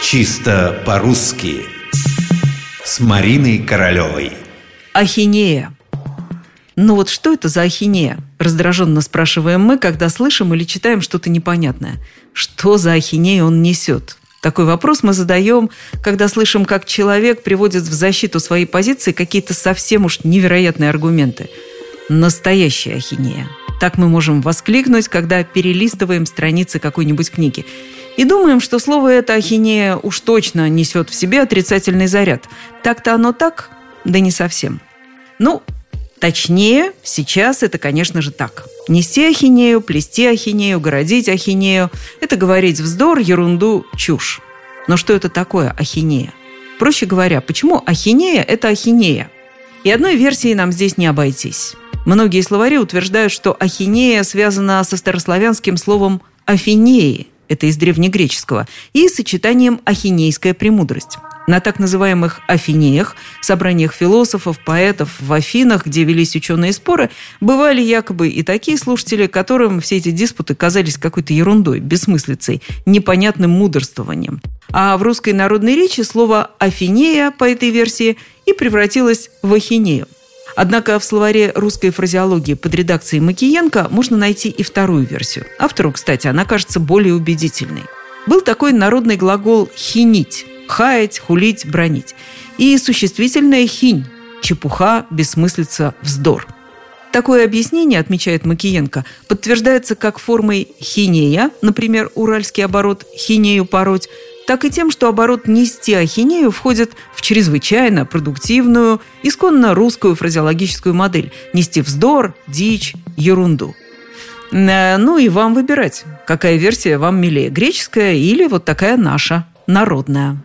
Чисто по-русски С Мариной Королевой Ахинея ну вот что это за ахинея? Раздраженно спрашиваем мы, когда слышим или читаем что-то непонятное. Что за ахинея он несет? Такой вопрос мы задаем, когда слышим, как человек приводит в защиту своей позиции какие-то совсем уж невероятные аргументы. Настоящая ахинея. Так мы можем воскликнуть, когда перелистываем страницы какой-нибудь книги. И думаем, что слово это ахинея уж точно несет в себе отрицательный заряд. Так-то оно так? Да не совсем. Ну, Точнее, сейчас это, конечно же, так. Нести ахинею, плести ахинею, городить ахинею – это говорить вздор, ерунду, чушь. Но что это такое ахинея? Проще говоря, почему ахинея – это ахинея? И одной версии нам здесь не обойтись. Многие словари утверждают, что ахинея связана со старославянским словом «афинеи», это из древнегреческого, и сочетанием «ахинейская премудрость». На так называемых Афинеях, собраниях философов, поэтов в Афинах, где велись ученые споры, бывали якобы и такие слушатели, которым все эти диспуты казались какой-то ерундой, бессмыслицей, непонятным мудрствованием. А в русской народной речи слово «афинея» по этой версии и превратилось в «ахинею». Однако в словаре русской фразеологии под редакцией Макиенко можно найти и вторую версию. Автору, кстати, она кажется более убедительной. Был такой народный глагол «хинить», хаять, хулить, бронить. И существительное хинь – чепуха, бессмыслица, вздор. Такое объяснение, отмечает Макиенко, подтверждается как формой хинея, например, уральский оборот «хинею пороть», так и тем, что оборот «нести ахинею» входит в чрезвычайно продуктивную, исконно русскую фразеологическую модель «нести вздор, дичь, ерунду». Э, ну и вам выбирать, какая версия вам милее, греческая или вот такая наша, народная.